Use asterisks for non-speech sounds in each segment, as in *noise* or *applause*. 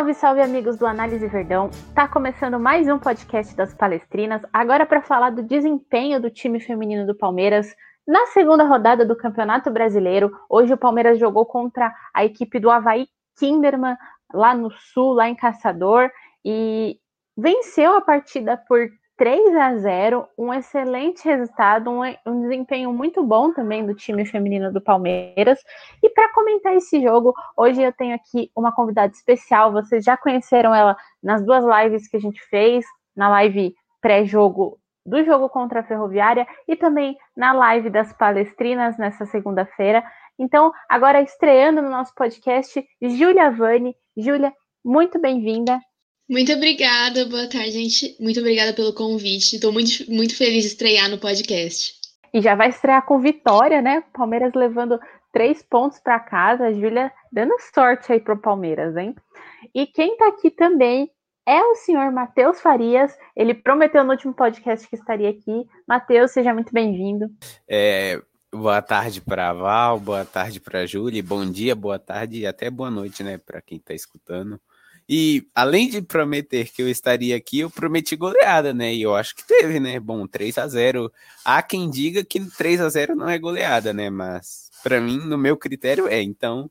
Salve, salve amigos do Análise Verdão. Tá começando mais um podcast das Palestrinas, agora para falar do desempenho do time feminino do Palmeiras na segunda rodada do Campeonato Brasileiro. Hoje o Palmeiras jogou contra a equipe do Havaí Kinderman lá no Sul, lá em Caçador, e venceu a partida por 3 a 0, um excelente resultado, um, um, desempenho muito bom também do time feminino do Palmeiras. E para comentar esse jogo, hoje eu tenho aqui uma convidada especial. Vocês já conheceram ela nas duas lives que a gente fez, na live pré-jogo do jogo contra a Ferroviária e também na live das Palestrinas nessa segunda-feira. Então, agora estreando no nosso podcast, Júlia Vani. Júlia, muito bem-vinda. Muito obrigada, boa tarde, gente. Muito obrigada pelo convite. Estou muito, muito feliz de estrear no podcast. E já vai estrear com vitória, né? Palmeiras levando três pontos para casa. A Júlia dando sorte aí pro Palmeiras, hein? E quem está aqui também é o senhor Matheus Farias. Ele prometeu no último podcast que estaria aqui. Matheus, seja muito bem-vindo. É, boa tarde para a Val, boa tarde para a Júlia, bom dia, boa tarde e até boa noite, né, para quem está escutando. E além de prometer que eu estaria aqui, eu prometi goleada, né? E eu acho que teve, né? Bom, 3 a 0 Há quem diga que 3 a 0 não é goleada, né? Mas para mim, no meu critério, é. Então,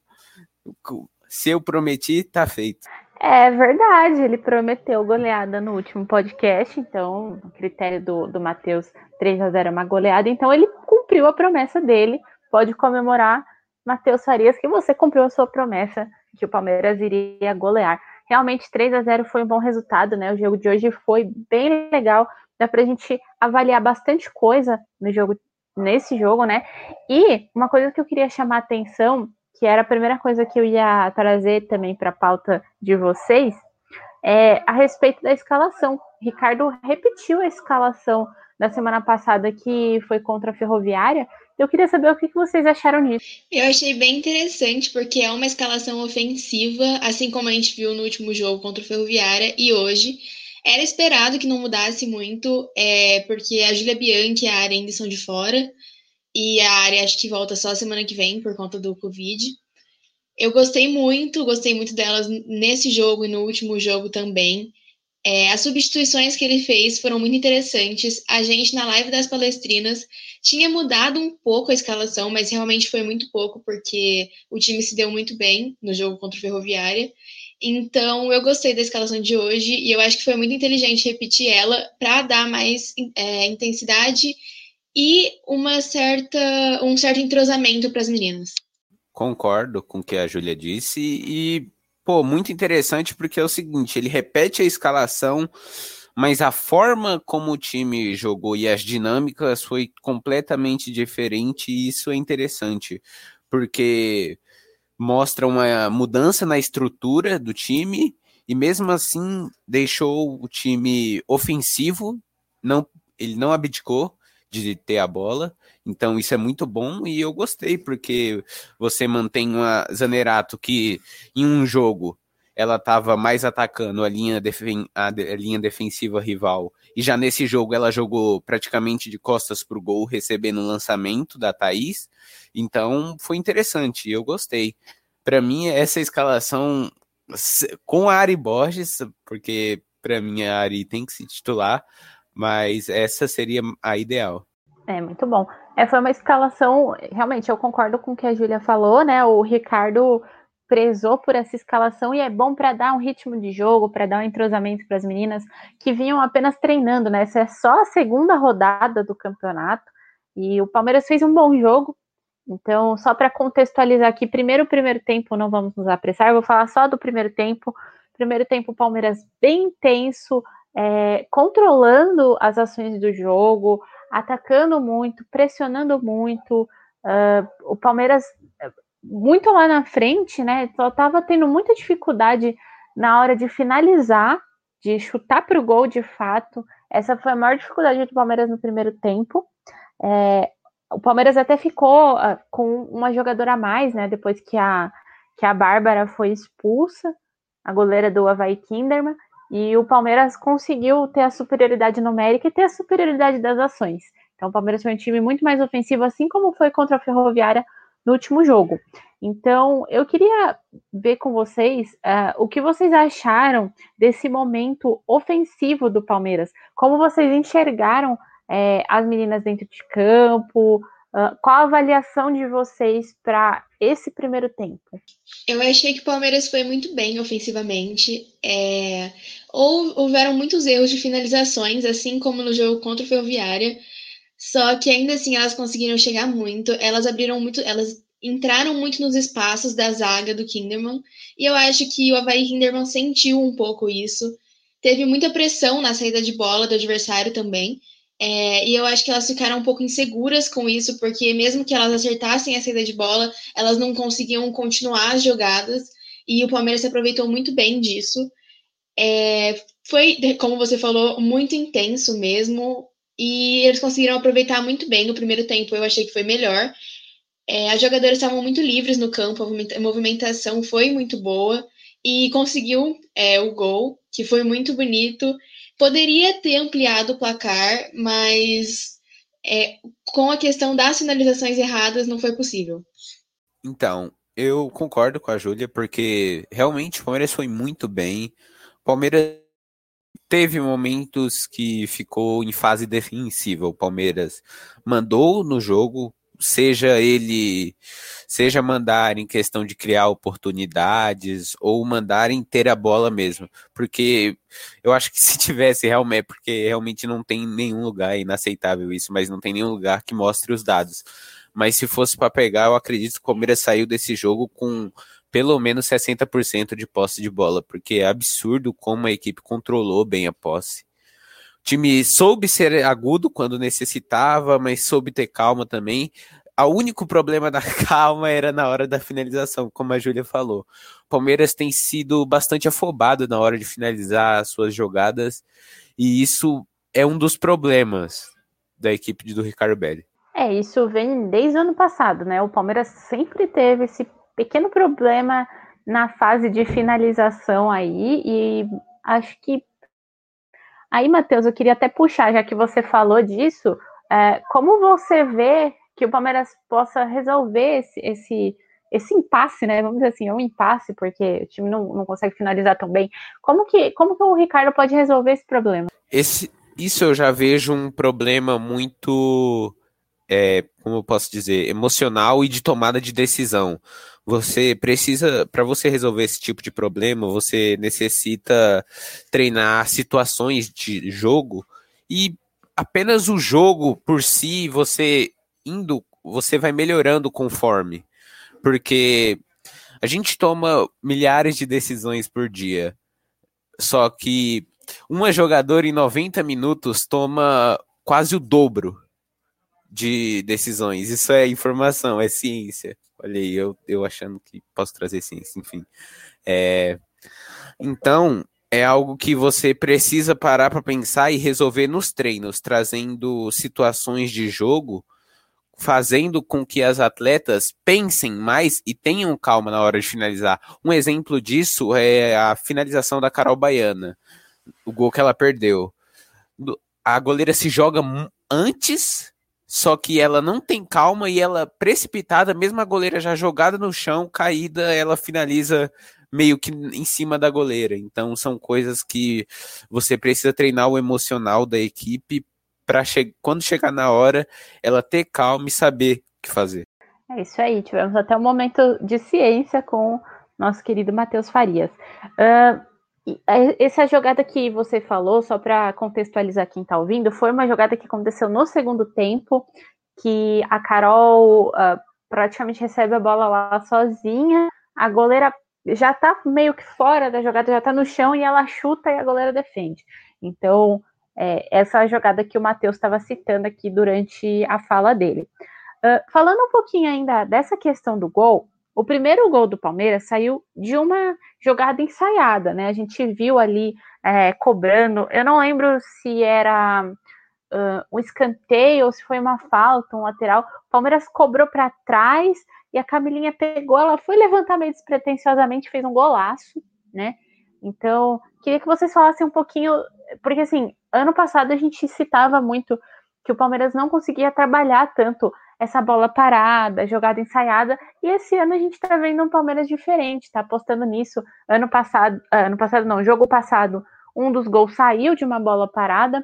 se eu prometi, tá feito. É verdade, ele prometeu goleada no último podcast, então, o critério do, do Matheus, 3 a 0 é uma goleada, então ele cumpriu a promessa dele. Pode comemorar, Matheus Farias, que você cumpriu a sua promessa que o Palmeiras iria golear. Realmente 3 a 0 foi um bom resultado, né? O jogo de hoje foi bem legal. Dá pra gente avaliar bastante coisa no jogo, nesse jogo, né? E uma coisa que eu queria chamar a atenção, que era a primeira coisa que eu ia trazer também para a pauta de vocês, é a respeito da escalação. Ricardo repetiu a escalação da semana passada que foi contra a Ferroviária eu queria saber o que vocês acharam disso. Eu achei bem interessante, porque é uma escalação ofensiva, assim como a gente viu no último jogo contra o Ferroviária e hoje. Era esperado que não mudasse muito, é, porque a Julia Bianchi e a área ainda são de fora, e a área acho que volta só semana que vem por conta do Covid. Eu gostei muito, gostei muito delas nesse jogo e no último jogo também. É, as substituições que ele fez foram muito interessantes. A gente, na live das palestrinas, tinha mudado um pouco a escalação, mas realmente foi muito pouco, porque o time se deu muito bem no jogo contra o Ferroviária. Então, eu gostei da escalação de hoje e eu acho que foi muito inteligente repetir ela para dar mais é, intensidade e uma certa, um certo entrosamento para as meninas. Concordo com o que a Júlia disse e, pô, muito interessante porque é o seguinte, ele repete a escalação mas a forma como o time jogou e as dinâmicas foi completamente diferente e isso é interessante, porque mostra uma mudança na estrutura do time e mesmo assim deixou o time ofensivo, não ele não abdicou de ter a bola, então isso é muito bom e eu gostei porque você mantém uma Zanerato que em um jogo ela estava mais atacando a linha, defen a, de a linha defensiva rival. E já nesse jogo ela jogou praticamente de costas para o gol, recebendo o lançamento da Thaís. Então foi interessante, eu gostei. Para mim, essa escalação com a Ari Borges, porque para mim a Ari tem que se titular, mas essa seria a ideal. É, muito bom. É, foi uma escalação, realmente, eu concordo com o que a Júlia falou, né? O Ricardo prezou por essa escalação e é bom para dar um ritmo de jogo, para dar um entrosamento para as meninas que vinham apenas treinando, né? Essa é só a segunda rodada do campeonato e o Palmeiras fez um bom jogo. Então, só para contextualizar aqui, primeiro o primeiro tempo, não vamos nos apressar, vou falar só do primeiro tempo. Primeiro tempo, o Palmeiras bem intenso, é, controlando as ações do jogo, atacando muito, pressionando muito. Uh, o Palmeiras muito lá na frente, né? Só estava tendo muita dificuldade na hora de finalizar, de chutar para o gol de fato. Essa foi a maior dificuldade do Palmeiras no primeiro tempo. É, o Palmeiras até ficou uh, com uma jogadora a mais, né? Depois que a, que a Bárbara foi expulsa, a goleira do Havaí Kinderman, e o Palmeiras conseguiu ter a superioridade numérica e ter a superioridade das ações. Então o Palmeiras foi um time muito mais ofensivo, assim como foi contra a Ferroviária no último jogo. Então, eu queria ver com vocês uh, o que vocês acharam desse momento ofensivo do Palmeiras. Como vocês enxergaram é, as meninas dentro de campo? Uh, qual a avaliação de vocês para esse primeiro tempo? Eu achei que o Palmeiras foi muito bem ofensivamente. É... houveram muitos erros de finalizações, assim como no jogo contra o Ferroviária. Só que ainda assim elas conseguiram chegar muito. Elas abriram muito. Elas entraram muito nos espaços da zaga do Kinderman, e eu acho que o Havaí Kinderman sentiu um pouco isso. Teve muita pressão na saída de bola do adversário também, é, e eu acho que elas ficaram um pouco inseguras com isso, porque mesmo que elas acertassem a saída de bola, elas não conseguiam continuar as jogadas, e o Palmeiras se aproveitou muito bem disso. É, foi, como você falou, muito intenso mesmo, e eles conseguiram aproveitar muito bem. No primeiro tempo eu achei que foi melhor, é, as jogadoras estavam muito livres no campo, a movimentação foi muito boa e conseguiu é, o gol, que foi muito bonito. Poderia ter ampliado o placar, mas é, com a questão das finalizações erradas não foi possível. Então, eu concordo com a Júlia, porque realmente o Palmeiras foi muito bem. O Palmeiras teve momentos que ficou em fase defensiva. O Palmeiras mandou no jogo, seja ele seja mandar em questão de criar oportunidades ou mandarem ter a bola mesmo, porque eu acho que *laughs* se tivesse realmente, porque realmente não tem nenhum lugar é inaceitável isso, mas não tem nenhum lugar que mostre os dados. Mas se fosse para pegar, eu acredito que o Palmeiras saiu desse jogo com pelo menos 60% de posse de bola, porque é absurdo como a equipe controlou bem a posse time soube ser agudo quando necessitava, mas soube ter calma também. O único problema da *laughs* calma era na hora da finalização, como a Júlia falou. O Palmeiras tem sido bastante afobado na hora de finalizar suas jogadas, e isso é um dos problemas da equipe do Ricardo Belli. É, isso vem desde o ano passado, né? O Palmeiras sempre teve esse pequeno problema na fase de finalização aí, e acho que Aí, Matheus, eu queria até puxar, já que você falou disso, é, como você vê que o Palmeiras possa resolver esse, esse, esse impasse, né? Vamos dizer assim, é um impasse, porque o time não, não consegue finalizar tão bem. Como que, como que o Ricardo pode resolver esse problema? Esse, isso eu já vejo um problema muito, é, como eu posso dizer, emocional e de tomada de decisão. Você precisa, para você resolver esse tipo de problema, você necessita treinar situações de jogo e apenas o jogo por si, você indo, você vai melhorando conforme. Porque a gente toma milhares de decisões por dia. Só que uma jogadora em 90 minutos toma quase o dobro de decisões. Isso é informação, é ciência. Olha aí, eu, eu achando que posso trazer ciência, enfim. É, então, é algo que você precisa parar para pensar e resolver nos treinos, trazendo situações de jogo, fazendo com que as atletas pensem mais e tenham calma na hora de finalizar. Um exemplo disso é a finalização da Carol Baiana, o gol que ela perdeu. A goleira se joga antes só que ela não tem calma e ela precipitada, mesmo a goleira já jogada no chão, caída, ela finaliza meio que em cima da goleira. Então são coisas que você precisa treinar o emocional da equipe para che quando chegar na hora ela ter calma e saber o que fazer. É isso aí, tivemos até um momento de ciência com nosso querido Matheus Farias. Uh, essa jogada que você falou, só para contextualizar quem está ouvindo, foi uma jogada que aconteceu no segundo tempo, que a Carol uh, praticamente recebe a bola lá sozinha, a goleira já está meio que fora da jogada, já está no chão e ela chuta e a goleira defende. Então, é, essa é a jogada que o Matheus estava citando aqui durante a fala dele. Uh, falando um pouquinho ainda dessa questão do gol, o primeiro gol do Palmeiras saiu de uma jogada ensaiada, né? A gente viu ali é, cobrando. Eu não lembro se era uh, um escanteio ou se foi uma falta, um lateral. O Palmeiras cobrou para trás e a Camilinha pegou, ela foi levantar meio despretensiosamente, fez um golaço, né? Então, queria que vocês falassem um pouquinho, porque assim, ano passado a gente citava muito que o Palmeiras não conseguia trabalhar tanto essa bola parada, jogada ensaiada. E esse ano a gente está vendo um Palmeiras diferente, está apostando nisso. Ano passado, ah, ano passado não, jogo passado, um dos gols saiu de uma bola parada.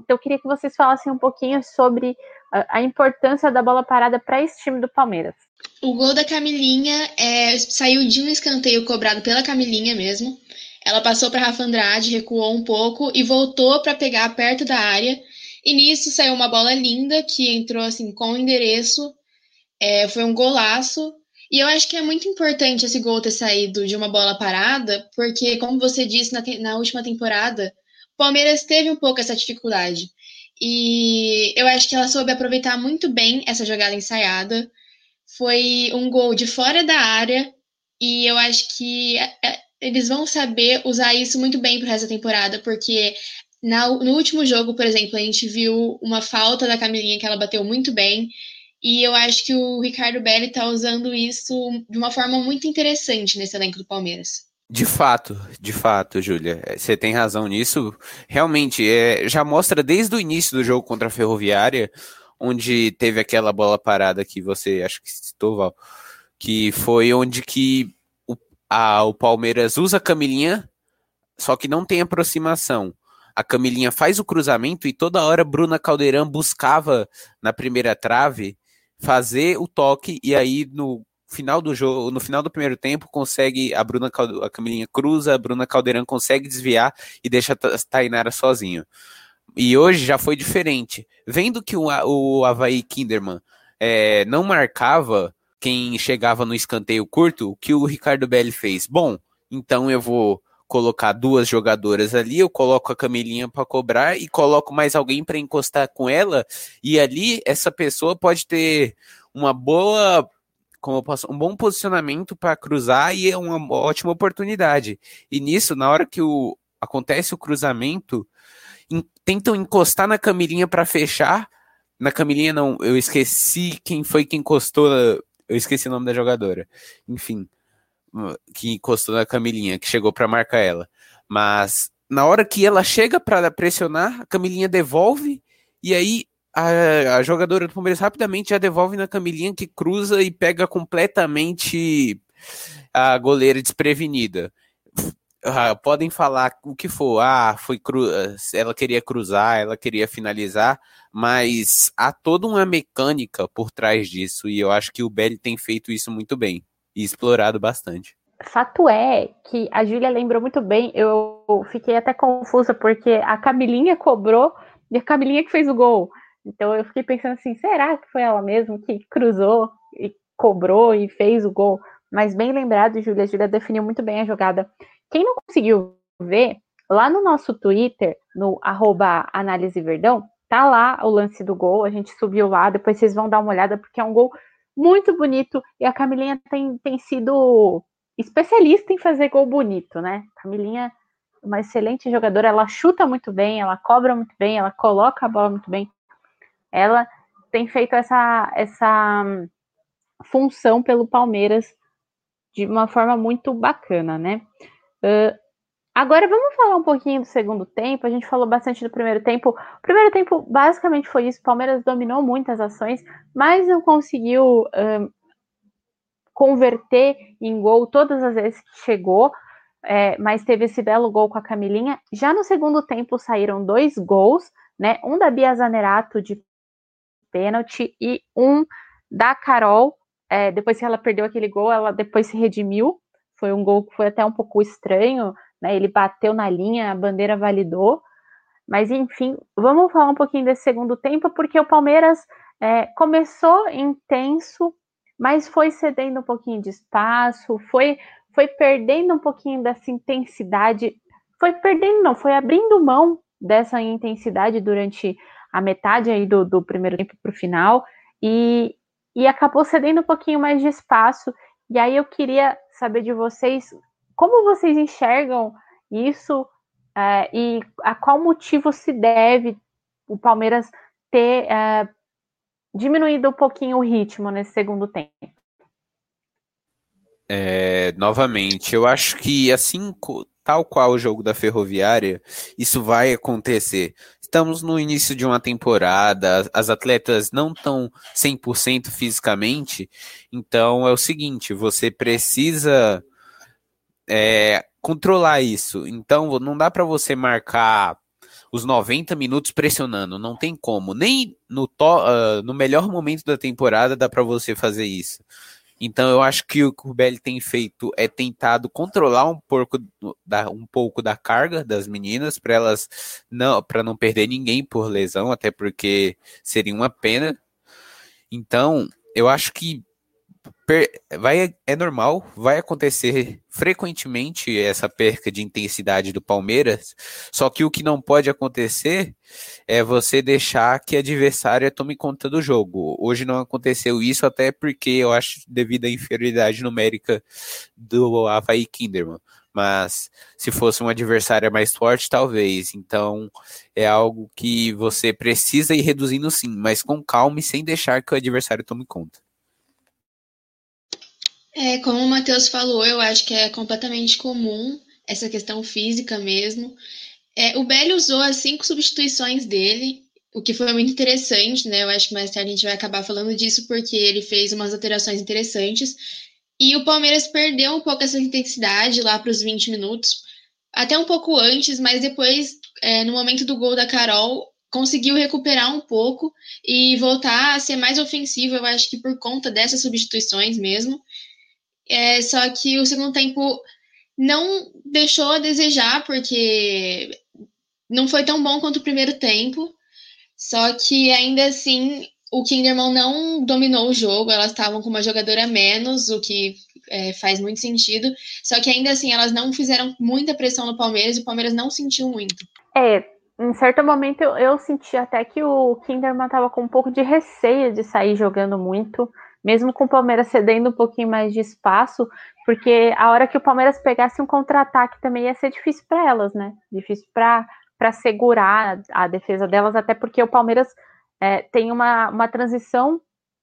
Então eu queria que vocês falassem um pouquinho sobre a, importância da bola parada para esse time do Palmeiras. O gol da Camilinha é, saiu de um escanteio cobrado pela Camilinha mesmo. Ela passou para Rafa Andrade, recuou um pouco e voltou para pegar perto da área. E nisso saiu uma bola linda que entrou assim com endereço. É, foi um golaço. E eu acho que é muito importante esse gol ter saído de uma bola parada, porque, como você disse na, na última temporada, o Palmeiras teve um pouco essa dificuldade. E eu acho que ela soube aproveitar muito bem essa jogada ensaiada. Foi um gol de fora da área, e eu acho que é, é, eles vão saber usar isso muito bem para essa temporada, porque na, no último jogo, por exemplo, a gente viu uma falta da Camilinha que ela bateu muito bem. E eu acho que o Ricardo Belli está usando isso de uma forma muito interessante nesse elenco do Palmeiras. De fato, de fato, Júlia, é, você tem razão nisso. Realmente, é, já mostra desde o início do jogo contra a Ferroviária, onde teve aquela bola parada que você acho que citou, Val, que foi onde que o, a, o Palmeiras usa a Camilinha, só que não tem aproximação a Camilinha faz o cruzamento e toda hora Bruna Caldeirão buscava na primeira trave fazer o toque e aí no final do jogo, no final do primeiro tempo, consegue a Bruna a Camilinha cruza, a Bruna Caldeirão consegue desviar e deixa a Tainara sozinho. E hoje já foi diferente. Vendo que o, o Havaí Kinderman é, não marcava quem chegava no escanteio curto, o que o Ricardo Belli fez? Bom, então eu vou colocar duas jogadoras ali, eu coloco a Camilinha para cobrar e coloco mais alguém para encostar com ela, e ali essa pessoa pode ter uma boa como posso, um bom posicionamento para cruzar e é uma ótima oportunidade. E nisso, na hora que o, acontece o cruzamento, in, tentam encostar na Camilinha para fechar. Na Camilinha não, eu esqueci quem foi que encostou, eu esqueci o nome da jogadora. Enfim, que encostou na Camilinha, que chegou para marcar ela. Mas na hora que ela chega para pressionar, a Camilinha devolve e aí a, a, jogadora do Palmeiras rapidamente já devolve na Camilinha que cruza e pega completamente a goleira desprevenida. Ah, podem falar o que for, ah, foi cru... ela queria cruzar, ela queria finalizar, mas há toda uma mecânica por trás disso e eu acho que o Belli tem feito isso muito bem e explorado bastante. Fato é que a Júlia lembrou muito bem, eu fiquei até confusa porque a Camilinha cobrou e a Camilinha que fez o gol. Então eu fiquei pensando assim, será que foi ela mesma que cruzou e cobrou e fez o gol? Mas bem lembrado, Júlia, a Júlia definiu muito bem a jogada. Quem não conseguiu ver, lá no nosso Twitter, no arroba análise verdão, tá lá o lance do gol, a gente subiu lá, depois vocês vão dar uma olhada, porque é um gol muito bonito. E a Camilinha tem, tem sido especialista em fazer gol bonito, né? Camilinha, uma excelente jogadora, ela chuta muito bem, ela cobra muito bem, ela coloca a bola muito bem. Ela tem feito essa, essa hum, função pelo Palmeiras de uma forma muito bacana, né? Uh, Agora vamos falar um pouquinho do segundo tempo. A gente falou bastante do primeiro tempo. O primeiro tempo basicamente foi isso. O Palmeiras dominou muitas ações, mas não conseguiu um, converter em gol todas as vezes que chegou. É, mas teve esse belo gol com a Camilinha. Já no segundo tempo saíram dois gols, né? Um da Bia Zanerato de pênalti e um da Carol. É, depois que ela perdeu aquele gol, ela depois se redimiu. Foi um gol que foi até um pouco estranho né? Ele bateu na linha, a bandeira validou. Mas enfim, vamos falar um pouquinho desse segundo tempo, porque o Palmeiras é, começou intenso, mas foi cedendo um pouquinho de espaço, foi, foi perdendo um pouquinho dessa intensidade, foi perdendo, não, foi abrindo mão dessa intensidade durante a metade aí do, do primeiro tempo para o final, e, e acabou cedendo um pouquinho mais de espaço. E aí eu queria saber de vocês como vocês enxergam isso é, e a qual motivo se deve o Palmeiras ter é, diminuído um pouquinho o ritmo nesse segundo tempo? É, novamente, eu acho que assim tal qual o jogo da Ferroviária, isso vai acontecer. estamos no início de uma temporada, as atletas não estão 100% fisicamente, então é o seguinte, você precisa é, controlar isso. Então não dá para você marcar os 90 minutos pressionando, não tem como. Nem no, to, uh, no melhor momento da temporada dá para você fazer isso. Então eu acho que o que o Belli tem feito é tentado controlar um pouco da, um pouco da carga das meninas para elas não para não perder ninguém por lesão, até porque seria uma pena. Então, eu acho que vai, é normal, vai acontecer frequentemente essa perca de intensidade do Palmeiras, só que o que não pode acontecer é você deixar que a adversária tome conta do jogo. Hoje não aconteceu isso, até porque eu acho devido à inferioridade numérica do Havaí Kinderman. Mas se fosse uma adversária mais forte, talvez. Então é algo que você precisa ir reduzindo sim, mas com calma e sem deixar que o adversário tome conta. É, como o Matheus falou, eu acho que é completamente comum essa questão física mesmo. É, o Belli usou as cinco substituições dele, o que foi muito interessante, né? Eu acho que mais tarde a gente vai acabar falando disso, porque ele fez umas alterações interessantes. E o Palmeiras perdeu um pouco essa intensidade lá para os 20 minutos, até um pouco antes, mas depois, é, no momento do gol da Carol, conseguiu recuperar um pouco e voltar a ser mais ofensivo, eu acho que por conta dessas substituições mesmo. É, só que o segundo tempo não deixou a desejar, porque não foi tão bom quanto o primeiro tempo. Só que ainda assim, o Kinderman não dominou o jogo, elas estavam com uma jogadora menos, o que é, faz muito sentido. Só que ainda assim, elas não fizeram muita pressão no Palmeiras e o Palmeiras não sentiu muito. É, em certo momento eu, eu senti até que o Kinderman estava com um pouco de receio de sair jogando muito mesmo com o Palmeiras cedendo um pouquinho mais de espaço, porque a hora que o Palmeiras pegasse um contra-ataque também ia ser difícil para elas, né? Difícil para segurar a defesa delas, até porque o Palmeiras é, tem uma, uma transição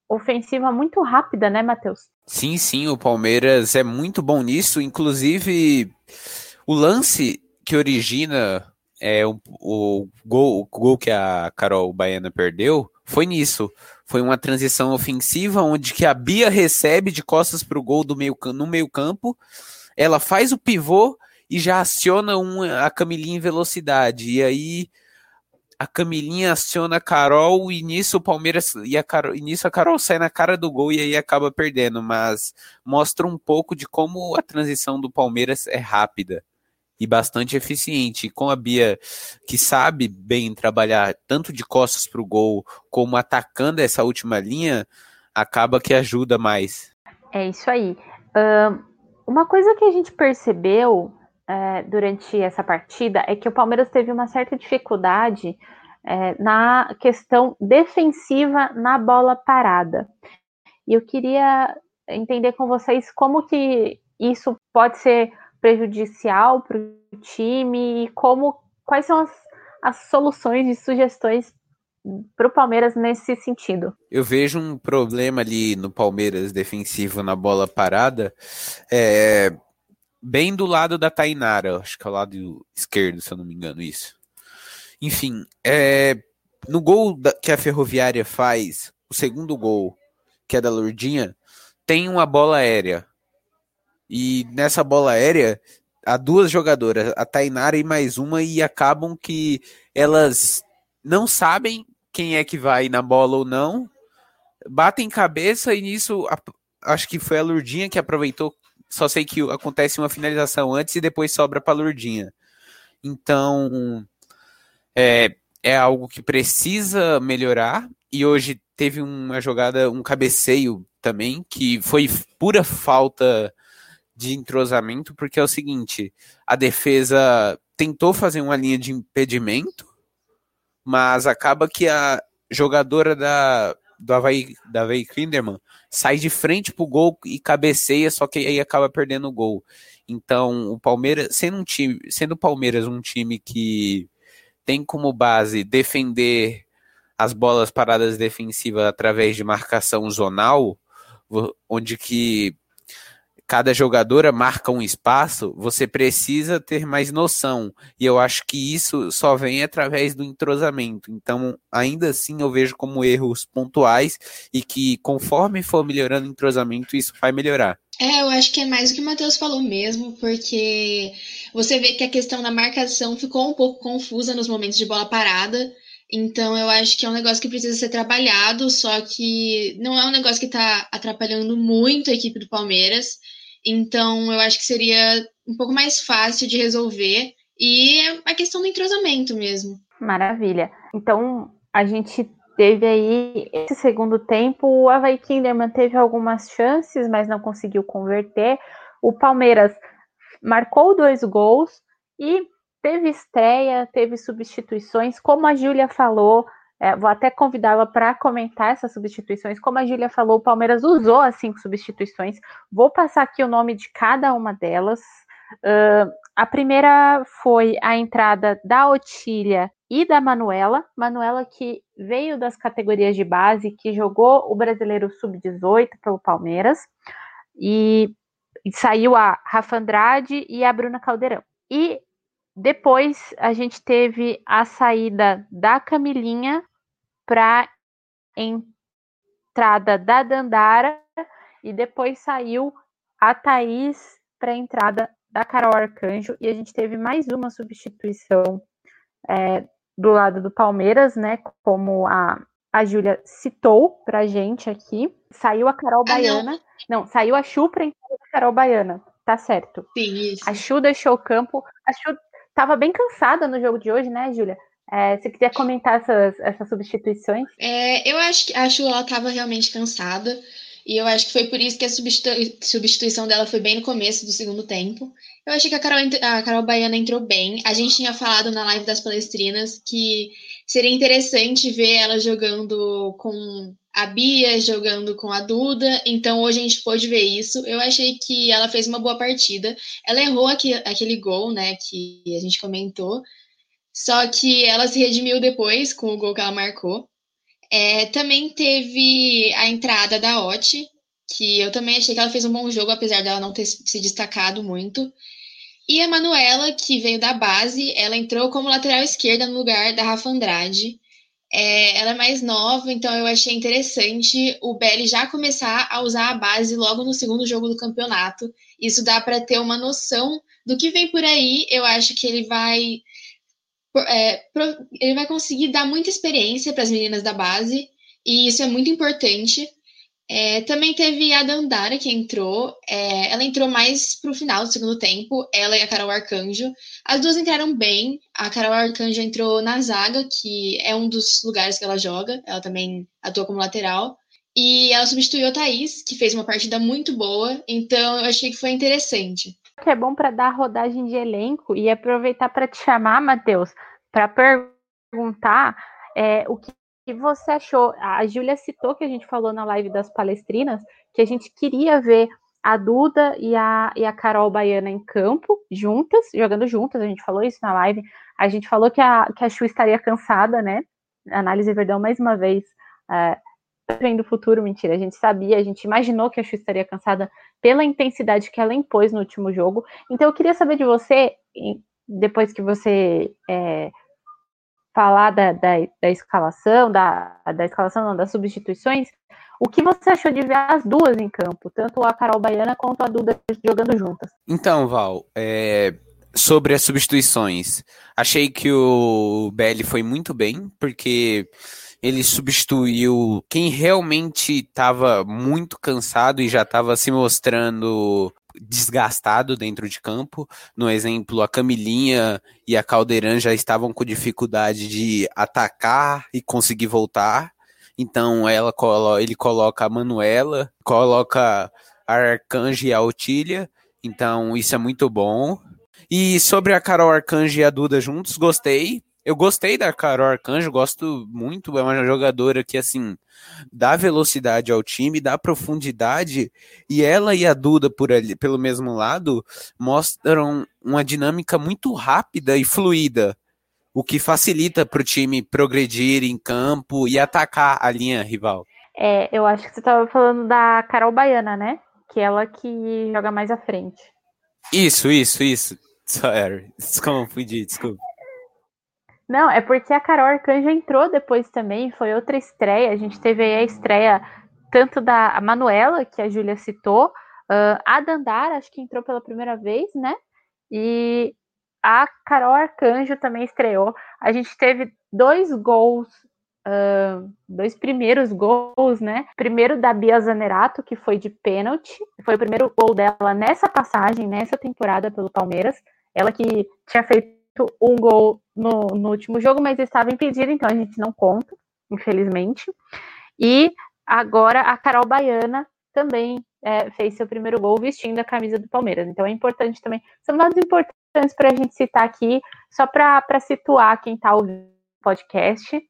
ofensiva muito rápida, né, Matheus? Sim, sim, o Palmeiras é muito bom nisso, inclusive o lance que origina é, o, o, gol, o gol que a Carol Baiana perdeu foi nisso. Foi uma transição ofensiva onde que a Bia recebe de costas para o gol do meio, no meio campo, ela faz o pivô e já aciona um, a Camilinha em velocidade. E aí a Camilinha aciona a Carol e nisso o Palmeiras e a Carol, e nisso a Carol sai na cara do gol e aí acaba perdendo, mas mostra um pouco de como a transição do Palmeiras é rápida e bastante eficiente. Com a Bia, que sabe bem trabalhar tanto de costas para o gol, como atacando essa última linha, acaba que ajuda mais. É isso aí. Uma coisa que a gente percebeu uh, durante essa partida é que o Palmeiras teve uma certa dificuldade uh, na questão defensiva na bola parada. E eu queria entender com vocês como que isso pode ser prejudicial para o time e como quais são as, as soluções e sugestões para o Palmeiras nesse sentido? Eu vejo um problema ali no Palmeiras defensivo na bola parada, é, bem do lado da Tainara, acho que é o lado esquerdo, se eu não me engano, isso. Enfim, é, no gol da, que a Ferroviária faz, o segundo gol, que é da Lourdinha, tem uma bola aérea. E nessa bola aérea, há duas jogadoras, a Tainara e mais uma, e acabam que elas não sabem quem é que vai na bola ou não, batem cabeça e nisso acho que foi a Lurdinha que aproveitou. Só sei que acontece uma finalização antes e depois sobra para a Lurdinha. Então é, é algo que precisa melhorar. E hoje teve uma jogada, um cabeceio também, que foi pura falta de entrosamento, porque é o seguinte: a defesa tentou fazer uma linha de impedimento, mas acaba que a jogadora da, do Havaí, da Havaí Kinderman sai de frente pro gol e cabeceia, só que aí acaba perdendo o gol. Então, o Palmeiras, sendo um time, sendo o Palmeiras um time que tem como base defender as bolas paradas defensivas através de marcação zonal, onde que cada jogadora marca um espaço, você precisa ter mais noção. E eu acho que isso só vem através do entrosamento. Então, ainda assim, eu vejo como erros pontuais e que conforme for melhorando o entrosamento, isso vai melhorar. É, eu acho que é mais o que o Matheus falou mesmo, porque você vê que a questão da marcação ficou um pouco confusa nos momentos de bola parada. Então, eu acho que é um negócio que precisa ser trabalhado, só que não é um negócio que está atrapalhando muito a equipe do Palmeiras. Então, eu acho que seria um pouco mais fácil de resolver. E é a questão do entrosamento mesmo. Maravilha. Então, a gente teve aí esse segundo tempo. O Havaí Kinderman teve algumas chances, mas não conseguiu converter. O Palmeiras marcou dois gols e teve estreia, teve substituições, como a Júlia falou, é, vou até convidá-la para comentar essas substituições. Como a Júlia falou, o Palmeiras usou as cinco substituições. Vou passar aqui o nome de cada uma delas. Uh, a primeira foi a entrada da Otília e da Manuela. Manuela que veio das categorias de base, que jogou o Brasileiro Sub-18 pelo Palmeiras. E, e saiu a Rafa Andrade e a Bruna Caldeirão. E depois a gente teve a saída da Camilinha para entrada da Dandara e depois saiu a Thaís para a entrada da Carol Arcanjo e a gente teve mais uma substituição é, do lado do Palmeiras, né? Como a, a Júlia citou para gente aqui. Saiu a Carol ah, Baiana. Não. não. saiu a Chu para entrada da Carol Baiana. Tá certo. Sim, isso. A Chu deixou o campo. A Chu estava bem cansada no jogo de hoje, né, Júlia? É, você quiser comentar essas, essas substituições? É, eu acho que acho ela estava realmente cansada. E eu acho que foi por isso que a substitu substituição dela foi bem no começo do segundo tempo. Eu achei que a Carol, a Carol Baiana entrou bem. A gente tinha falado na live das palestrinas que seria interessante ver ela jogando com a Bia, jogando com a Duda. Então hoje a gente pôde ver isso. Eu achei que ela fez uma boa partida. Ela errou aquele gol, né, que a gente comentou. Só que ela se redimiu depois com o gol que ela marcou. É, também teve a entrada da Oti, que eu também achei que ela fez um bom jogo, apesar dela não ter se destacado muito. E a Manuela, que veio da base, ela entrou como lateral esquerda no lugar da Rafa Andrade. É, ela é mais nova, então eu achei interessante o Belly já começar a usar a base logo no segundo jogo do campeonato. Isso dá para ter uma noção do que vem por aí. Eu acho que ele vai é, ele vai conseguir dar muita experiência para as meninas da base, e isso é muito importante. É, também teve a Dandara que entrou, é, ela entrou mais para o final do segundo tempo, ela e a Carol Arcanjo. As duas entraram bem, a Carol Arcanjo entrou na zaga, que é um dos lugares que ela joga, ela também atua como lateral. E ela substituiu a Thaís, que fez uma partida muito boa, então eu achei que foi interessante. Que é bom para dar rodagem de elenco e aproveitar para te chamar, Matheus, para perguntar é, o que você achou. A Júlia citou que a gente falou na live das palestrinas que a gente queria ver a Duda e a, e a Carol Baiana em campo, juntas, jogando juntas, a gente falou isso na live. A gente falou que a, que a Chu estaria cansada, né? Análise Verdão, mais uma vez, é, vendo o futuro, mentira. A gente sabia, a gente imaginou que a Chu estaria cansada pela intensidade que ela impôs no último jogo. Então eu queria saber de você, depois que você é, falar da, da, da, escalação, da, da escalação não, das substituições, o que você achou de ver as duas em campo, tanto a Carol Baiana quanto a Duda jogando juntas? Então, Val, é, sobre as substituições, achei que o Belli foi muito bem, porque ele substituiu quem realmente estava muito cansado e já estava se mostrando desgastado dentro de campo. No exemplo, a Camilinha e a Caldeirão já estavam com dificuldade de atacar e conseguir voltar. Então ela ele coloca a Manuela, coloca a Arcanjo e a Otília. Então isso é muito bom. E sobre a Carol Arcanjo e a Duda juntos, gostei. Eu gostei da Carol Arcanjo, gosto muito, é uma jogadora que, assim, dá velocidade ao time, dá profundidade, e ela e a Duda, por ali, pelo mesmo lado, mostram uma dinâmica muito rápida e fluida, o que facilita para o time progredir em campo e atacar a linha rival. É, eu acho que você estava falando da Carol Baiana, né? aquela que joga mais à frente. Isso, isso, isso. Sorry. Desconfundi, desculpa. Não, é porque a Carol Arcanjo entrou depois também, foi outra estreia. A gente teve aí a estreia tanto da Manuela, que a Júlia citou, uh, a Dandara, acho que entrou pela primeira vez, né? E a Carol Arcanjo também estreou. A gente teve dois gols, uh, dois primeiros gols, né? Primeiro da Bia Zanerato, que foi de pênalti. Foi o primeiro gol dela nessa passagem, nessa temporada pelo Palmeiras. Ela que tinha feito um gol no, no último jogo, mas estava impedida, então a gente não conta, infelizmente. E agora a Carol Baiana também é, fez seu primeiro gol vestindo a camisa do Palmeiras. Então é importante também. São dados importantes para a gente citar aqui, só para situar quem está ouvindo o podcast.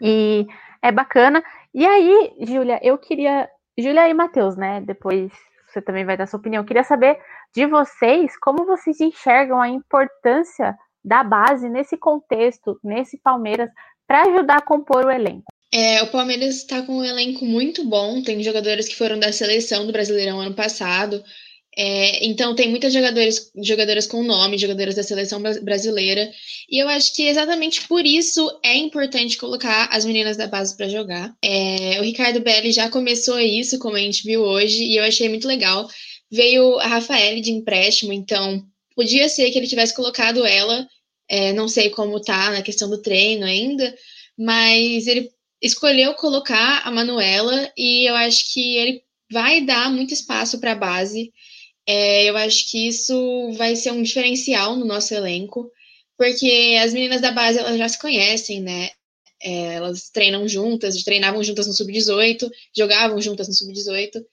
E é bacana. E aí, Júlia, eu queria. Júlia e Matheus, né? Depois você também vai dar sua opinião. Eu queria saber de vocês como vocês enxergam a importância da base nesse contexto, nesse Palmeiras, para ajudar a compor o elenco. É, o Palmeiras está com um elenco muito bom, tem jogadores que foram da seleção do Brasileirão ano passado, é, então tem muitas jogadores, jogadoras com nome, jogadoras da seleção brasileira, e eu acho que exatamente por isso é importante colocar as meninas da base para jogar. É, o Ricardo Belli já começou isso, como a gente viu hoje, e eu achei muito legal. Veio a Rafaele de empréstimo, então podia ser que ele tivesse colocado ela, é, não sei como tá na questão do treino ainda, mas ele escolheu colocar a Manuela e eu acho que ele vai dar muito espaço para a base. É, eu acho que isso vai ser um diferencial no nosso elenco, porque as meninas da base elas já se conhecem, né? É, elas treinam juntas, treinavam juntas no sub-18, jogavam juntas no sub-18.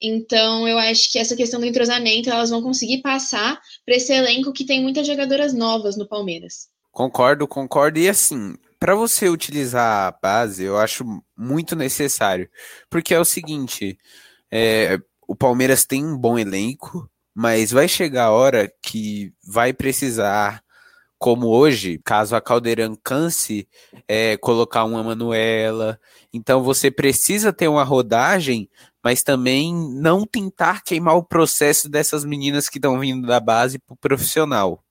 Então, eu acho que essa questão do entrosamento elas vão conseguir passar para esse elenco que tem muitas jogadoras novas no Palmeiras. Concordo, concordo. E assim, para você utilizar a base, eu acho muito necessário. Porque é o seguinte: é, o Palmeiras tem um bom elenco, mas vai chegar a hora que vai precisar, como hoje, caso a Caldeirão canse, é, colocar uma Manuela. Então você precisa ter uma rodagem, mas também não tentar queimar o processo dessas meninas que estão vindo da base para o profissional.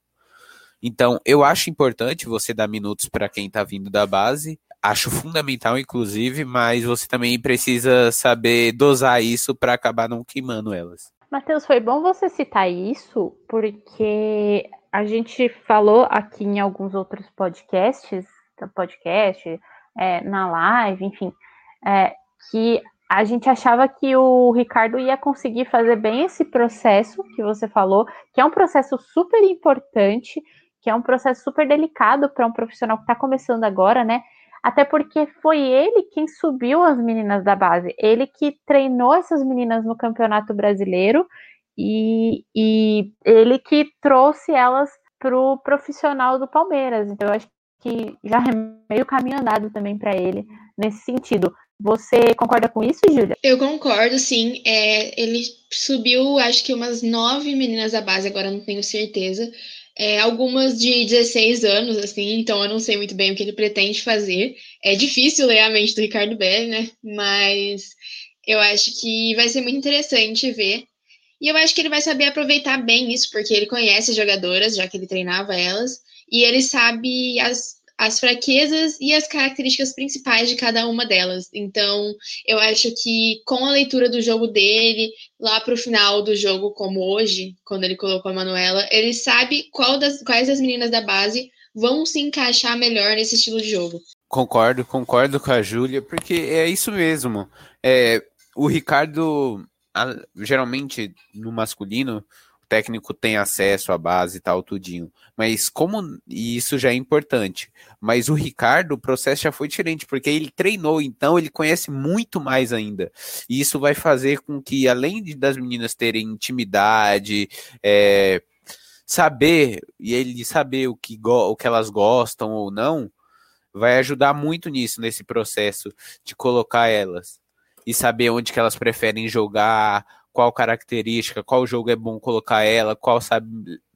Então, eu acho importante você dar minutos para quem está vindo da base. Acho fundamental, inclusive, mas você também precisa saber dosar isso para acabar não queimando elas. Matheus, foi bom você citar isso, porque a gente falou aqui em alguns outros podcasts, podcast, é, na live, enfim, é, que a gente achava que o Ricardo ia conseguir fazer bem esse processo que você falou, que é um processo super importante, que é um processo super delicado para um profissional que está começando agora, né? Até porque foi ele quem subiu as meninas da base, ele que treinou essas meninas no Campeonato Brasileiro e, e ele que trouxe elas para o profissional do Palmeiras. Então, eu acho que já é meio caminho andado também para ele nesse sentido. Você concorda com isso, Júlia? Eu concordo, sim. É, ele subiu, acho que umas nove meninas da base, agora não tenho certeza é, algumas de 16 anos, assim, então eu não sei muito bem o que ele pretende fazer. É difícil ler a mente do Ricardo Belli, né? Mas eu acho que vai ser muito interessante ver. E eu acho que ele vai saber aproveitar bem isso, porque ele conhece as jogadoras, já que ele treinava elas, e ele sabe as as fraquezas e as características principais de cada uma delas. Então, eu acho que com a leitura do jogo dele, lá para o final do jogo, como hoje, quando ele colocou a Manuela, ele sabe das, quais das meninas da base vão se encaixar melhor nesse estilo de jogo. Concordo, concordo com a Júlia, porque é isso mesmo. É, o Ricardo, geralmente no masculino, técnico tem acesso à base e tal, tudinho. Mas como e isso já é importante. Mas o Ricardo, o processo já foi diferente, porque ele treinou, então ele conhece muito mais ainda. E isso vai fazer com que, além de, das meninas terem intimidade, é, saber, e ele saber o que, o que elas gostam ou não, vai ajudar muito nisso, nesse processo de colocar elas. E saber onde que elas preferem jogar, qual característica, qual jogo é bom colocar ela, qual sabe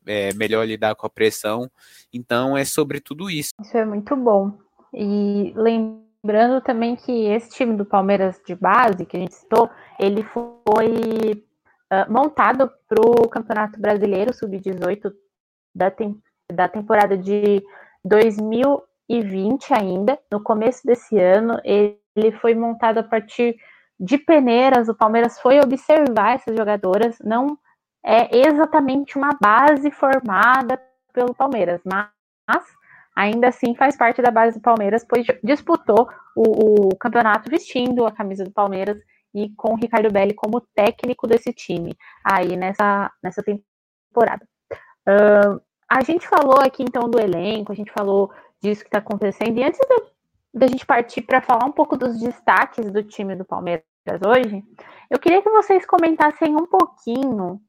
é, melhor lidar com a pressão. Então é sobre tudo isso. Isso é muito bom. E lembrando também que esse time do Palmeiras de base, que a gente citou, ele foi uh, montado para o Campeonato Brasileiro Sub-18 da, tem, da temporada de 2020 ainda. No começo desse ano, ele, ele foi montado a partir de peneiras. O Palmeiras foi observar essas jogadoras, não é exatamente uma base formada pelo Palmeiras, mas ainda assim faz parte da base do Palmeiras, pois disputou o, o campeonato vestindo a camisa do Palmeiras e com o Ricardo Belli como técnico desse time aí nessa, nessa temporada. Uh, a gente falou aqui então do elenco, a gente falou disso que está acontecendo, e antes da gente partir para falar um pouco dos destaques do time do Palmeiras hoje, eu queria que vocês comentassem um pouquinho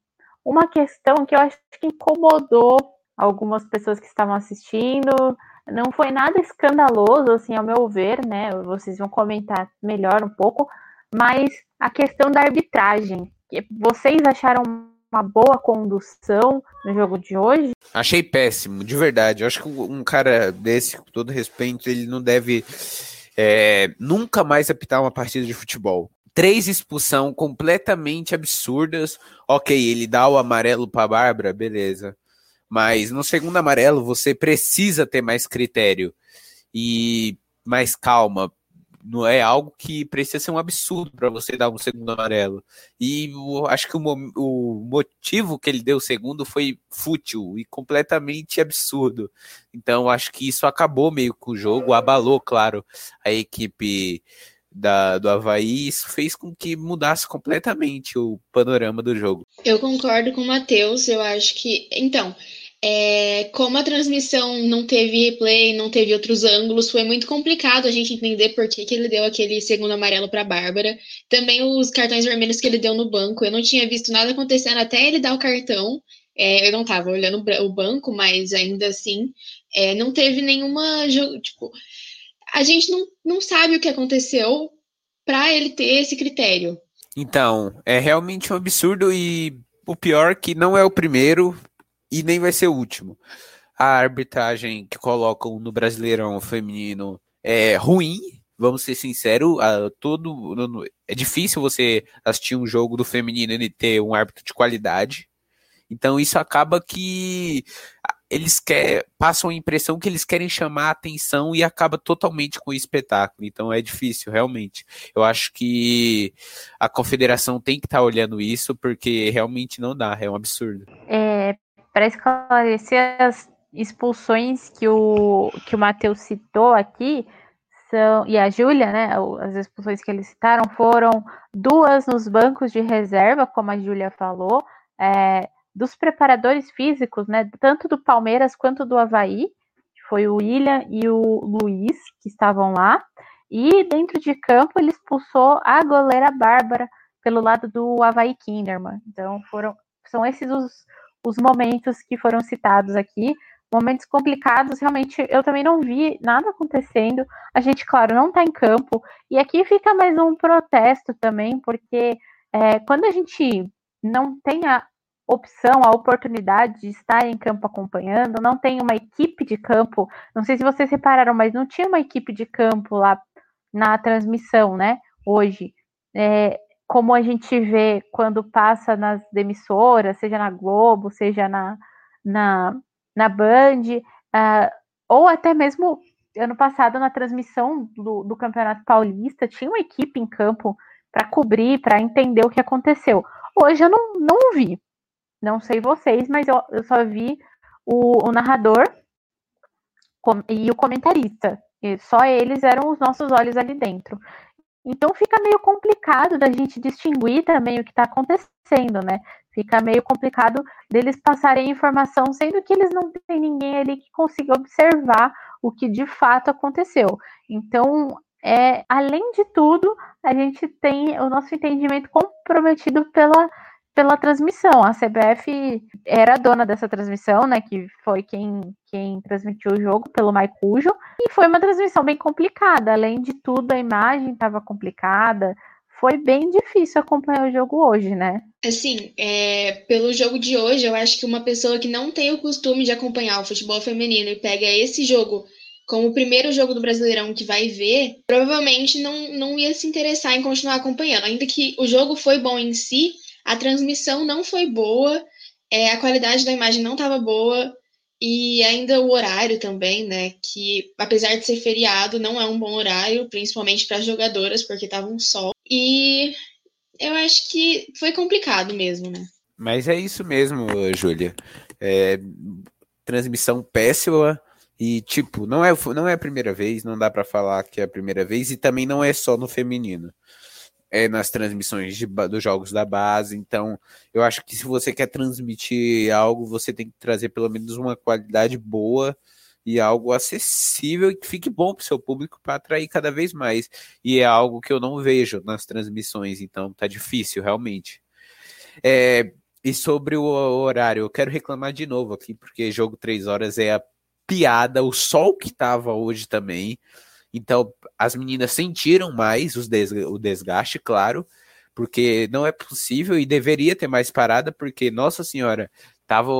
uma questão que eu acho que incomodou algumas pessoas que estavam assistindo. Não foi nada escandaloso, assim, ao meu ver, né? Vocês vão comentar melhor um pouco, mas a questão da arbitragem. Vocês acharam uma boa condução no jogo de hoje? Achei péssimo, de verdade. Eu acho que um cara desse, com todo respeito, ele não deve é, nunca mais apitar uma partida de futebol três expulsão completamente absurdas. Ok, ele dá o amarelo para Bárbara, beleza. Mas no segundo amarelo você precisa ter mais critério e mais calma. Não é algo que precisa ser um absurdo para você dar um segundo amarelo. E acho que o, o motivo que ele deu o segundo foi fútil e completamente absurdo. Então acho que isso acabou meio com o jogo, abalou, claro, a equipe da, do Havaí, isso fez com que mudasse completamente o panorama do jogo. Eu concordo com o Matheus, eu acho que. Então, é, como a transmissão não teve replay, não teve outros ângulos, foi muito complicado a gente entender por que, que ele deu aquele segundo amarelo para Bárbara. Também os cartões vermelhos que ele deu no banco, eu não tinha visto nada acontecendo até ele dar o cartão. É, eu não estava olhando o banco, mas ainda assim, é, não teve nenhuma. Tipo, a gente não, não sabe o que aconteceu para ele ter esse critério. Então, é realmente um absurdo e o pior é que não é o primeiro e nem vai ser o último. A arbitragem que colocam no Brasileirão feminino é ruim, vamos ser sinceros, a, todo é difícil você assistir um jogo do feminino e ter um árbitro de qualidade. Então isso acaba que eles quer, passam a impressão que eles querem chamar a atenção e acaba totalmente com o espetáculo. Então é difícil, realmente. Eu acho que a confederação tem que estar tá olhando isso, porque realmente não dá, é um absurdo. É, para esclarecer as expulsões que o, que o Matheus citou aqui, são, e a Júlia, né? As expulsões que eles citaram foram duas nos bancos de reserva, como a Júlia falou. É, dos preparadores físicos, né, tanto do Palmeiras quanto do Havaí, foi o William e o Luiz, que estavam lá, e dentro de campo ele expulsou a goleira Bárbara pelo lado do Havaí Kinderman. Então foram, são esses os, os momentos que foram citados aqui, momentos complicados, realmente eu também não vi nada acontecendo. A gente, claro, não está em campo. E aqui fica mais um protesto também, porque é, quando a gente não tem a, opção, a oportunidade de estar em campo acompanhando, não tem uma equipe de campo. Não sei se vocês repararam, mas não tinha uma equipe de campo lá na transmissão, né? Hoje. É, como a gente vê quando passa nas emissoras, seja na Globo, seja na, na, na Band, uh, ou até mesmo ano passado na transmissão do, do Campeonato Paulista, tinha uma equipe em campo para cobrir, para entender o que aconteceu. Hoje eu não, não vi. Não sei vocês, mas eu, eu só vi o, o narrador e o comentarista. E só eles eram os nossos olhos ali dentro. Então fica meio complicado da gente distinguir também o que está acontecendo, né? Fica meio complicado deles passarem informação, sendo que eles não têm ninguém ali que consiga observar o que de fato aconteceu. Então, é, além de tudo, a gente tem o nosso entendimento comprometido pela pela transmissão. A CBF era dona dessa transmissão, né? Que foi quem, quem transmitiu o jogo pelo Maicujo. E foi uma transmissão bem complicada. Além de tudo, a imagem estava complicada. Foi bem difícil acompanhar o jogo hoje, né? Assim, é, pelo jogo de hoje, eu acho que uma pessoa que não tem o costume de acompanhar o futebol feminino e pega esse jogo como o primeiro jogo do Brasileirão que vai ver, provavelmente não, não ia se interessar em continuar acompanhando. Ainda que o jogo foi bom em si, a transmissão não foi boa, é, a qualidade da imagem não estava boa, e ainda o horário também, né? Que apesar de ser feriado, não é um bom horário, principalmente para as jogadoras, porque estava um sol. E eu acho que foi complicado mesmo, né? Mas é isso mesmo, Júlia. É, transmissão péssima. E, tipo, não é, não é a primeira vez, não dá para falar que é a primeira vez, e também não é só no feminino é, nas transmissões de, dos jogos da base. Então, eu acho que se você quer transmitir algo, você tem que trazer pelo menos uma qualidade boa e algo acessível e que fique bom para o seu público para atrair cada vez mais. E é algo que eu não vejo nas transmissões, então tá difícil realmente. É, e sobre o horário, eu quero reclamar de novo aqui, porque jogo 3 horas é a piada, o sol que tava hoje também. Então, as meninas sentiram mais des o desgaste, claro, porque não é possível e deveria ter mais parada, porque, nossa senhora, tava,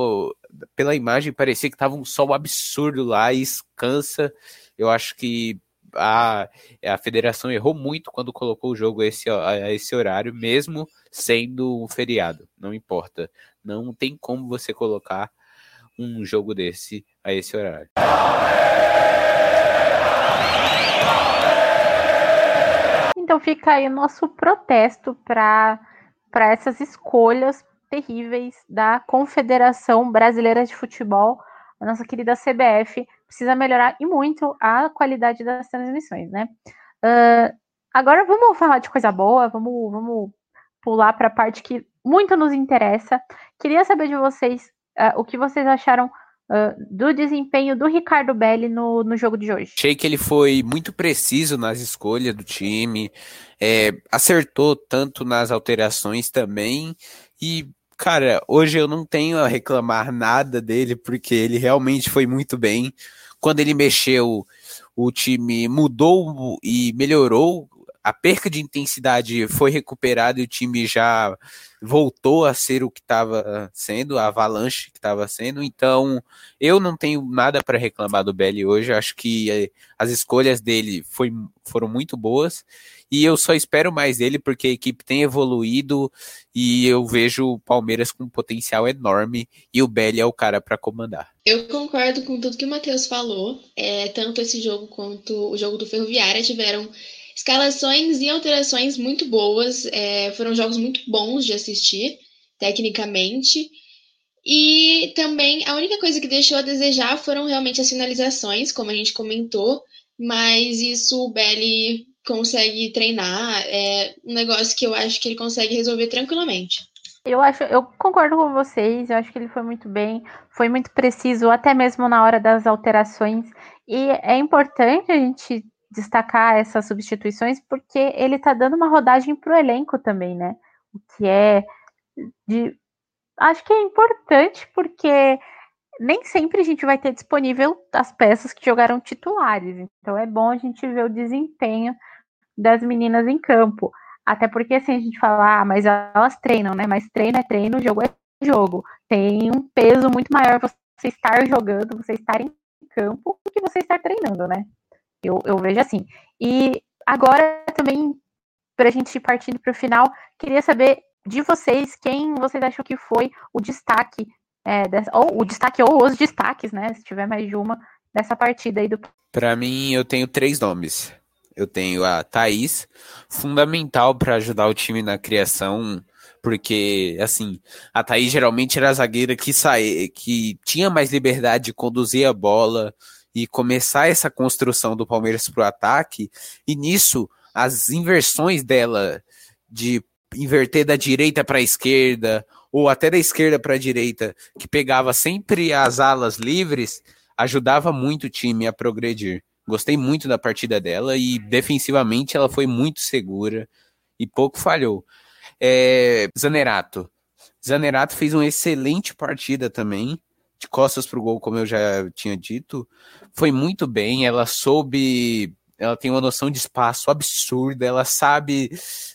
pela imagem, parecia que tava um sol absurdo lá e cansa. Eu acho que a, a federação errou muito quando colocou o jogo a esse, a esse horário, mesmo sendo um feriado. Não importa. Não tem como você colocar um jogo desse a esse horário. Então fica aí nosso protesto para essas escolhas terríveis da Confederação Brasileira de Futebol, a nossa querida CBF, precisa melhorar e muito a qualidade das transmissões, né? Uh, agora vamos falar de coisa boa, vamos, vamos pular para a parte que muito nos interessa. Queria saber de vocês uh, o que vocês acharam uh, do desempenho do Ricardo Belli no, no jogo de hoje? Achei que ele foi muito preciso nas escolhas do time, é, acertou tanto nas alterações também, e cara, hoje eu não tenho a reclamar nada dele, porque ele realmente foi muito bem. Quando ele mexeu, o time mudou e melhorou a perca de intensidade foi recuperada e o time já voltou a ser o que estava sendo, a avalanche que estava sendo. Então, eu não tenho nada para reclamar do Belly hoje. Acho que eh, as escolhas dele foi, foram muito boas e eu só espero mais dele porque a equipe tem evoluído e eu vejo o Palmeiras com um potencial enorme e o Belly é o cara para comandar. Eu concordo com tudo que o Matheus falou. É, tanto esse jogo quanto o jogo do Ferroviária tiveram Escalações e alterações muito boas, é, foram jogos muito bons de assistir, tecnicamente. E também a única coisa que deixou a desejar foram realmente as finalizações, como a gente comentou, mas isso o Belly consegue treinar, é um negócio que eu acho que ele consegue resolver tranquilamente. Eu acho, eu concordo com vocês, eu acho que ele foi muito bem, foi muito preciso, até mesmo na hora das alterações. E é importante a gente destacar essas substituições porque ele está dando uma rodagem para o elenco também, né? O que é de. Acho que é importante porque nem sempre a gente vai ter disponível as peças que jogaram titulares. Então é bom a gente ver o desempenho das meninas em campo. Até porque assim a gente fala, ah, mas elas treinam, né? Mas treino é treino, jogo é jogo. Tem um peso muito maior você estar jogando, você estar em campo, do que você estar treinando, né? Eu, eu vejo assim. E agora também, para a gente ir partindo para o final, queria saber de vocês quem vocês acham que foi o destaque, é, dessa, ou o destaque ou os destaques, né? Se tiver mais de uma, dessa partida aí do. Para mim, eu tenho três nomes. Eu tenho a Thaís, fundamental para ajudar o time na criação, porque, assim, a Thaís geralmente era a zagueira que saía, que tinha mais liberdade de conduzir a bola, e começar essa construção do Palmeiras para o ataque, e nisso as inversões dela de inverter da direita para a esquerda, ou até da esquerda para a direita, que pegava sempre as alas livres, ajudava muito o time a progredir. Gostei muito da partida dela e defensivamente ela foi muito segura e pouco falhou. É, Zanerato. Zanerato fez uma excelente partida também de costas pro gol, como eu já tinha dito, foi muito bem. Ela soube, ela tem uma noção de espaço absurda, ela sabe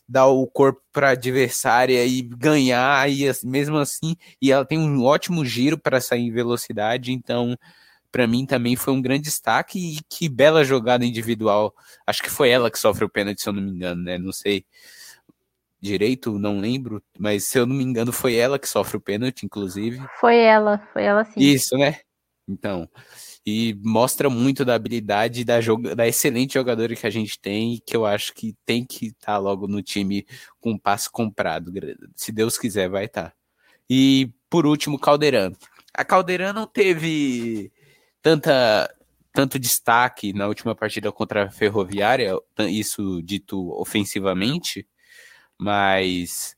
dar o corpo para adversária e ganhar, e mesmo assim, e ela tem um ótimo giro para sair em velocidade, então para mim também foi um grande destaque e que bela jogada individual. Acho que foi ela que sofreu o pênalti, se eu não me engano, né? Não sei. Direito, não lembro, mas se eu não me engano foi ela que sofre o pênalti, inclusive. Foi ela, foi ela sim. Isso, né? Então, e mostra muito da habilidade da, da excelente jogadora que a gente tem, que eu acho que tem que estar tá logo no time com um passe comprado. Se Deus quiser, vai estar. Tá. E por último, Caldeirão. A Caldeirão não teve tanta tanto destaque na última partida contra a Ferroviária, isso dito ofensivamente, mas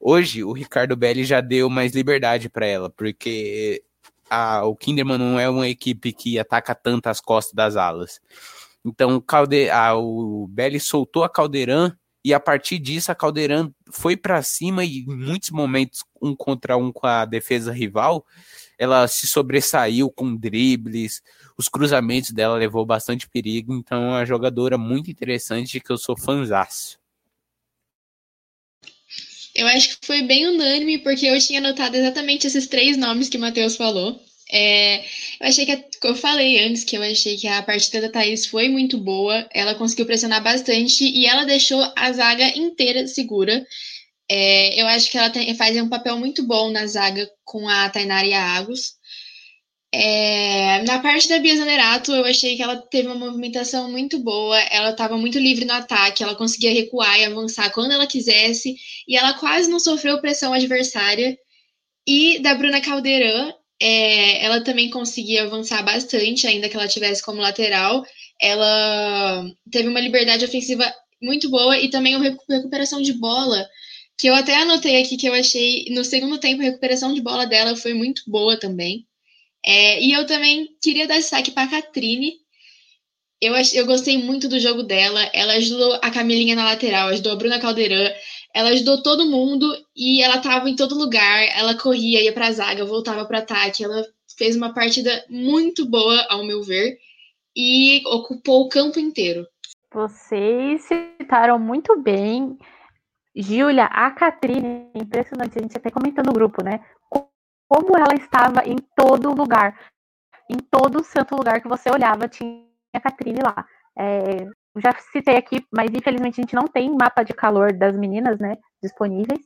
hoje o Ricardo Belli já deu mais liberdade para ela, porque a, o Kinderman não é uma equipe que ataca tanto as costas das alas. Então Calde, a, o Belli soltou a Caldeirão e a partir disso a Caldeirão foi para cima e em muitos momentos um contra um com a defesa rival, ela se sobressaiu com dribles, os cruzamentos dela levou bastante perigo, então é uma jogadora muito interessante que eu sou fãzaço. Eu acho que foi bem unânime, porque eu tinha anotado exatamente esses três nomes que o Matheus falou. É, eu achei que, eu falei antes, que eu achei que a partida da Thaís foi muito boa, ela conseguiu pressionar bastante e ela deixou a zaga inteira segura. É, eu acho que ela tem, faz um papel muito bom na zaga com a Tainara e a Agus. É, na parte da Bia Zanerato, eu achei que ela teve uma movimentação muito boa, ela estava muito livre no ataque, ela conseguia recuar e avançar quando ela quisesse, e ela quase não sofreu pressão adversária. E da Bruna Caldeirão, é, ela também conseguia avançar bastante, ainda que ela tivesse como lateral. Ela teve uma liberdade ofensiva muito boa e também uma recuperação de bola, que eu até anotei aqui que eu achei no segundo tempo a recuperação de bola dela foi muito boa também. É, e eu também queria dar destaque para a Catrine. Eu, eu gostei muito do jogo dela. Ela ajudou a Camilinha na lateral, ajudou a Bruna Caldeirão, ela ajudou todo mundo e ela estava em todo lugar. Ela corria, ia para a zaga, voltava para ataque. Ela fez uma partida muito boa, ao meu ver, e ocupou o campo inteiro. Vocês citaram muito bem. Giulia, a Catrine, impressionante, a gente até comentou no grupo, né? Como ela estava em todo lugar. Em todo santo lugar que você olhava, tinha a Catrine lá. É, já citei aqui, mas infelizmente a gente não tem mapa de calor das meninas, né, disponíveis.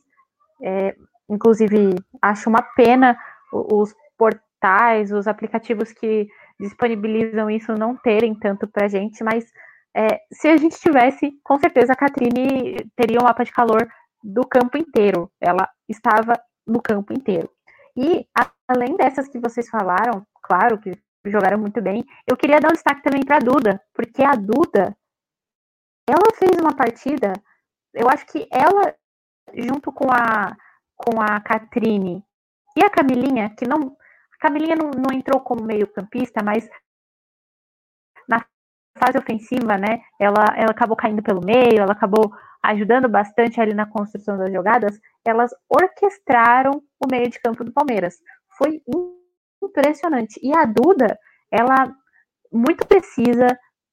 É, inclusive, acho uma pena os portais, os aplicativos que disponibilizam isso não terem tanto pra gente, mas é, se a gente tivesse, com certeza a Catrine teria um mapa de calor do campo inteiro. Ela estava no campo inteiro. E além dessas que vocês falaram, claro que jogaram muito bem, eu queria dar um destaque também para a Duda, porque a Duda, ela fez uma partida, eu acho que ela, junto com a com a Catrine e a Camilinha, que não. A Camilinha não, não entrou como meio-campista, mas na fase ofensiva, né? Ela, ela acabou caindo pelo meio, ela acabou ajudando bastante ali na construção das jogadas, elas orquestraram o meio de campo do Palmeiras. Foi impressionante. E a Duda, ela muito precisa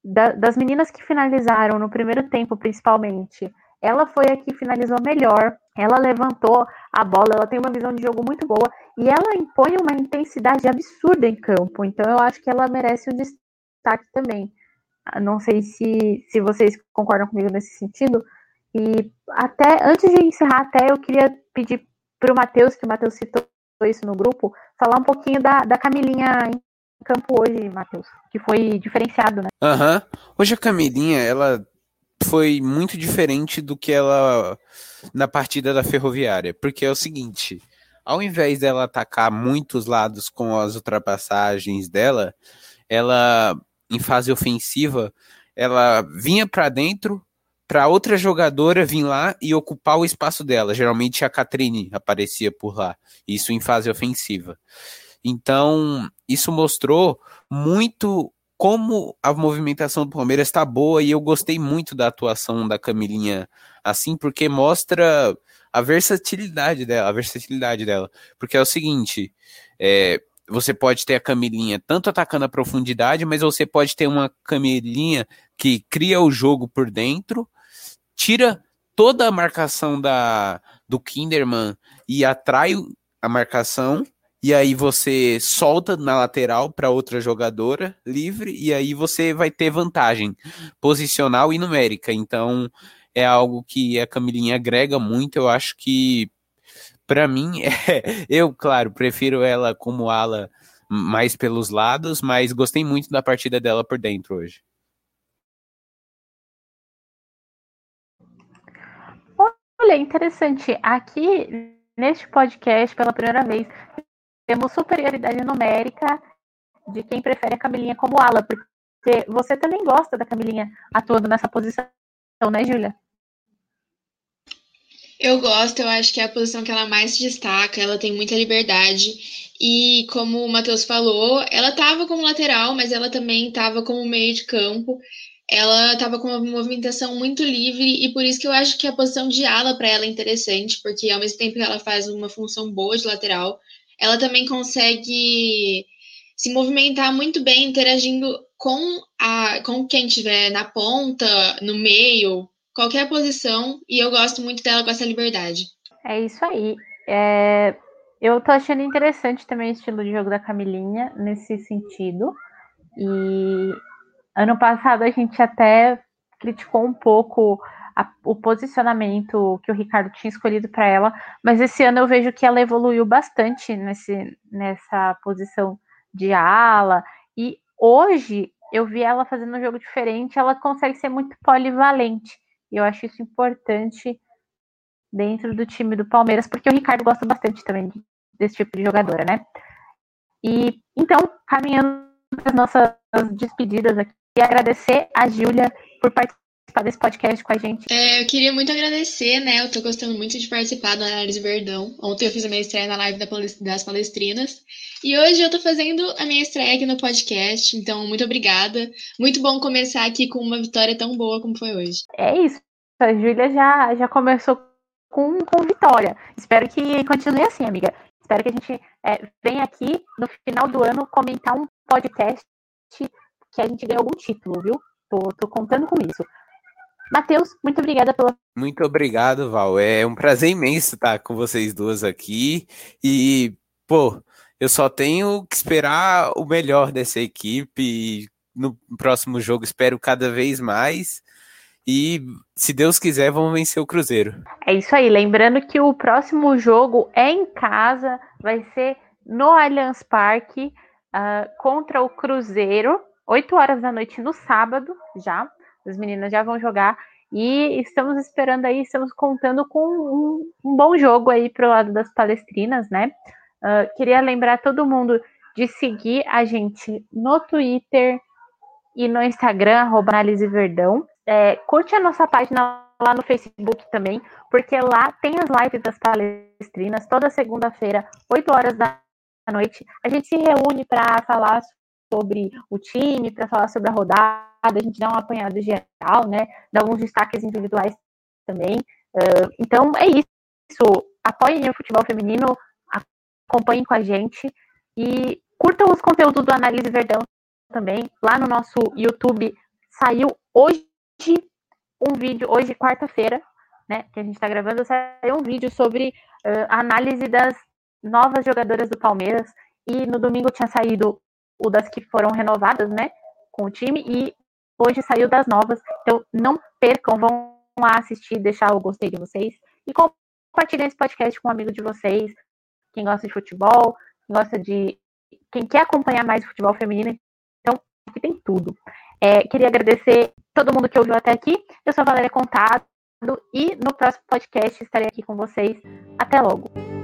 da, das meninas que finalizaram no primeiro tempo, principalmente. Ela foi a que finalizou melhor, ela levantou a bola, ela tem uma visão de jogo muito boa e ela impõe uma intensidade absurda em campo. Então eu acho que ela merece um destaque também. Não sei se, se vocês concordam comigo nesse sentido, e até antes de encerrar, até eu queria pedir para o Matheus, que o Matheus citou isso no grupo, falar um pouquinho da, da Camilinha em campo hoje, Matheus, que foi diferenciado, né? Aham. Uhum. Hoje a Camilinha, ela foi muito diferente do que ela na partida da Ferroviária, porque é o seguinte, ao invés dela atacar muitos lados com as ultrapassagens dela, ela em fase ofensiva, ela vinha para dentro, para outra jogadora vir lá e ocupar o espaço dela. Geralmente a Catrine aparecia por lá, isso em fase ofensiva. Então, isso mostrou muito como a movimentação do Palmeiras está boa e eu gostei muito da atuação da Camilinha assim, porque mostra a versatilidade dela, a versatilidade dela. Porque é o seguinte, é, você pode ter a Camilinha tanto atacando a profundidade, mas você pode ter uma Camilinha que cria o jogo por dentro tira toda a marcação da, do Kinderman e atrai a marcação, e aí você solta na lateral para outra jogadora livre, e aí você vai ter vantagem posicional e numérica. Então, é algo que a Camilinha agrega muito. Eu acho que, para mim, *laughs* é, eu, claro, prefiro ela como ala mais pelos lados, mas gostei muito da partida dela por dentro hoje. Olha, interessante. Aqui neste podcast, pela primeira vez, temos superioridade numérica de quem prefere a Camilinha como ala, porque você também gosta da Camilinha atuando nessa posição, né, Júlia? Eu gosto, eu acho que é a posição que ela mais se destaca, ela tem muita liberdade. E como o Matheus falou, ela estava como lateral, mas ela também estava como meio de campo. Ela estava com uma movimentação muito livre e por isso que eu acho que a posição de ala para ela é interessante, porque ao mesmo tempo que ela faz uma função boa de lateral, ela também consegue se movimentar muito bem, interagindo com, a, com quem estiver na ponta, no meio, qualquer posição, e eu gosto muito dela com essa liberdade. É isso aí. É, eu tô achando interessante também o estilo de jogo da Camilinha nesse sentido. E ano passado a gente até criticou um pouco a, o posicionamento que o Ricardo tinha escolhido para ela, mas esse ano eu vejo que ela evoluiu bastante nesse, nessa posição de ala. E hoje eu vi ela fazendo um jogo diferente, ela consegue ser muito polivalente. E eu acho isso importante dentro do time do Palmeiras, porque o Ricardo gosta bastante também desse tipo de jogadora, né? E então, caminhando as nossas despedidas aqui, agradecer a Júlia por participar participar desse podcast com a gente. É, eu queria muito agradecer, né? Eu tô gostando muito de participar do Análise Verdão. Ontem eu fiz a minha estreia na live das palestrinas. E hoje eu tô fazendo a minha estreia aqui no podcast. Então, muito obrigada. Muito bom começar aqui com uma vitória tão boa como foi hoje. É isso. A Júlia já, já começou com, com vitória. Espero que continue assim, amiga. Espero que a gente é, venha aqui no final do ano comentar um podcast que a gente ganhe algum título, viu? Tô, tô contando com isso. Matheus, muito obrigada pela. Muito obrigado, Val. É um prazer imenso estar com vocês duas aqui. E, pô, eu só tenho que esperar o melhor dessa equipe. No próximo jogo, espero cada vez mais. E, se Deus quiser, vamos vencer o Cruzeiro. É isso aí. Lembrando que o próximo jogo é em casa, vai ser no Allianz Parque uh, contra o Cruzeiro, 8 horas da noite no sábado já. As meninas já vão jogar e estamos esperando aí, estamos contando com um, um bom jogo aí pro lado das palestrinas, né? Uh, queria lembrar todo mundo de seguir a gente no Twitter e no Instagram, arroba Análise Verdão. É, curte a nossa página lá no Facebook também, porque lá tem as lives das palestrinas, toda segunda-feira, 8 horas da noite. A gente se reúne para falar sobre o time, para falar sobre a rodada a gente dá um apanhado geral, né? Dá alguns destaques individuais também. Uh, então é isso. Apoiem o futebol feminino, acompanhem com a gente e curtam os conteúdos do Análise Verdão também. Lá no nosso YouTube saiu hoje um vídeo, hoje, quarta-feira, né? Que a gente está gravando, saiu um vídeo sobre uh, a análise das novas jogadoras do Palmeiras. E no domingo tinha saído o das que foram renovadas, né? Com o time. E Hoje saiu das novas, então não percam, vão lá assistir, deixar o gostei de vocês e compartilhem esse podcast com um amigo de vocês, quem gosta de futebol, quem gosta de. quem quer acompanhar mais futebol feminino. Então, aqui tem tudo. É, queria agradecer todo mundo que ouviu até aqui. Eu sou a Valéria Contado e no próximo podcast estarei aqui com vocês. Até logo.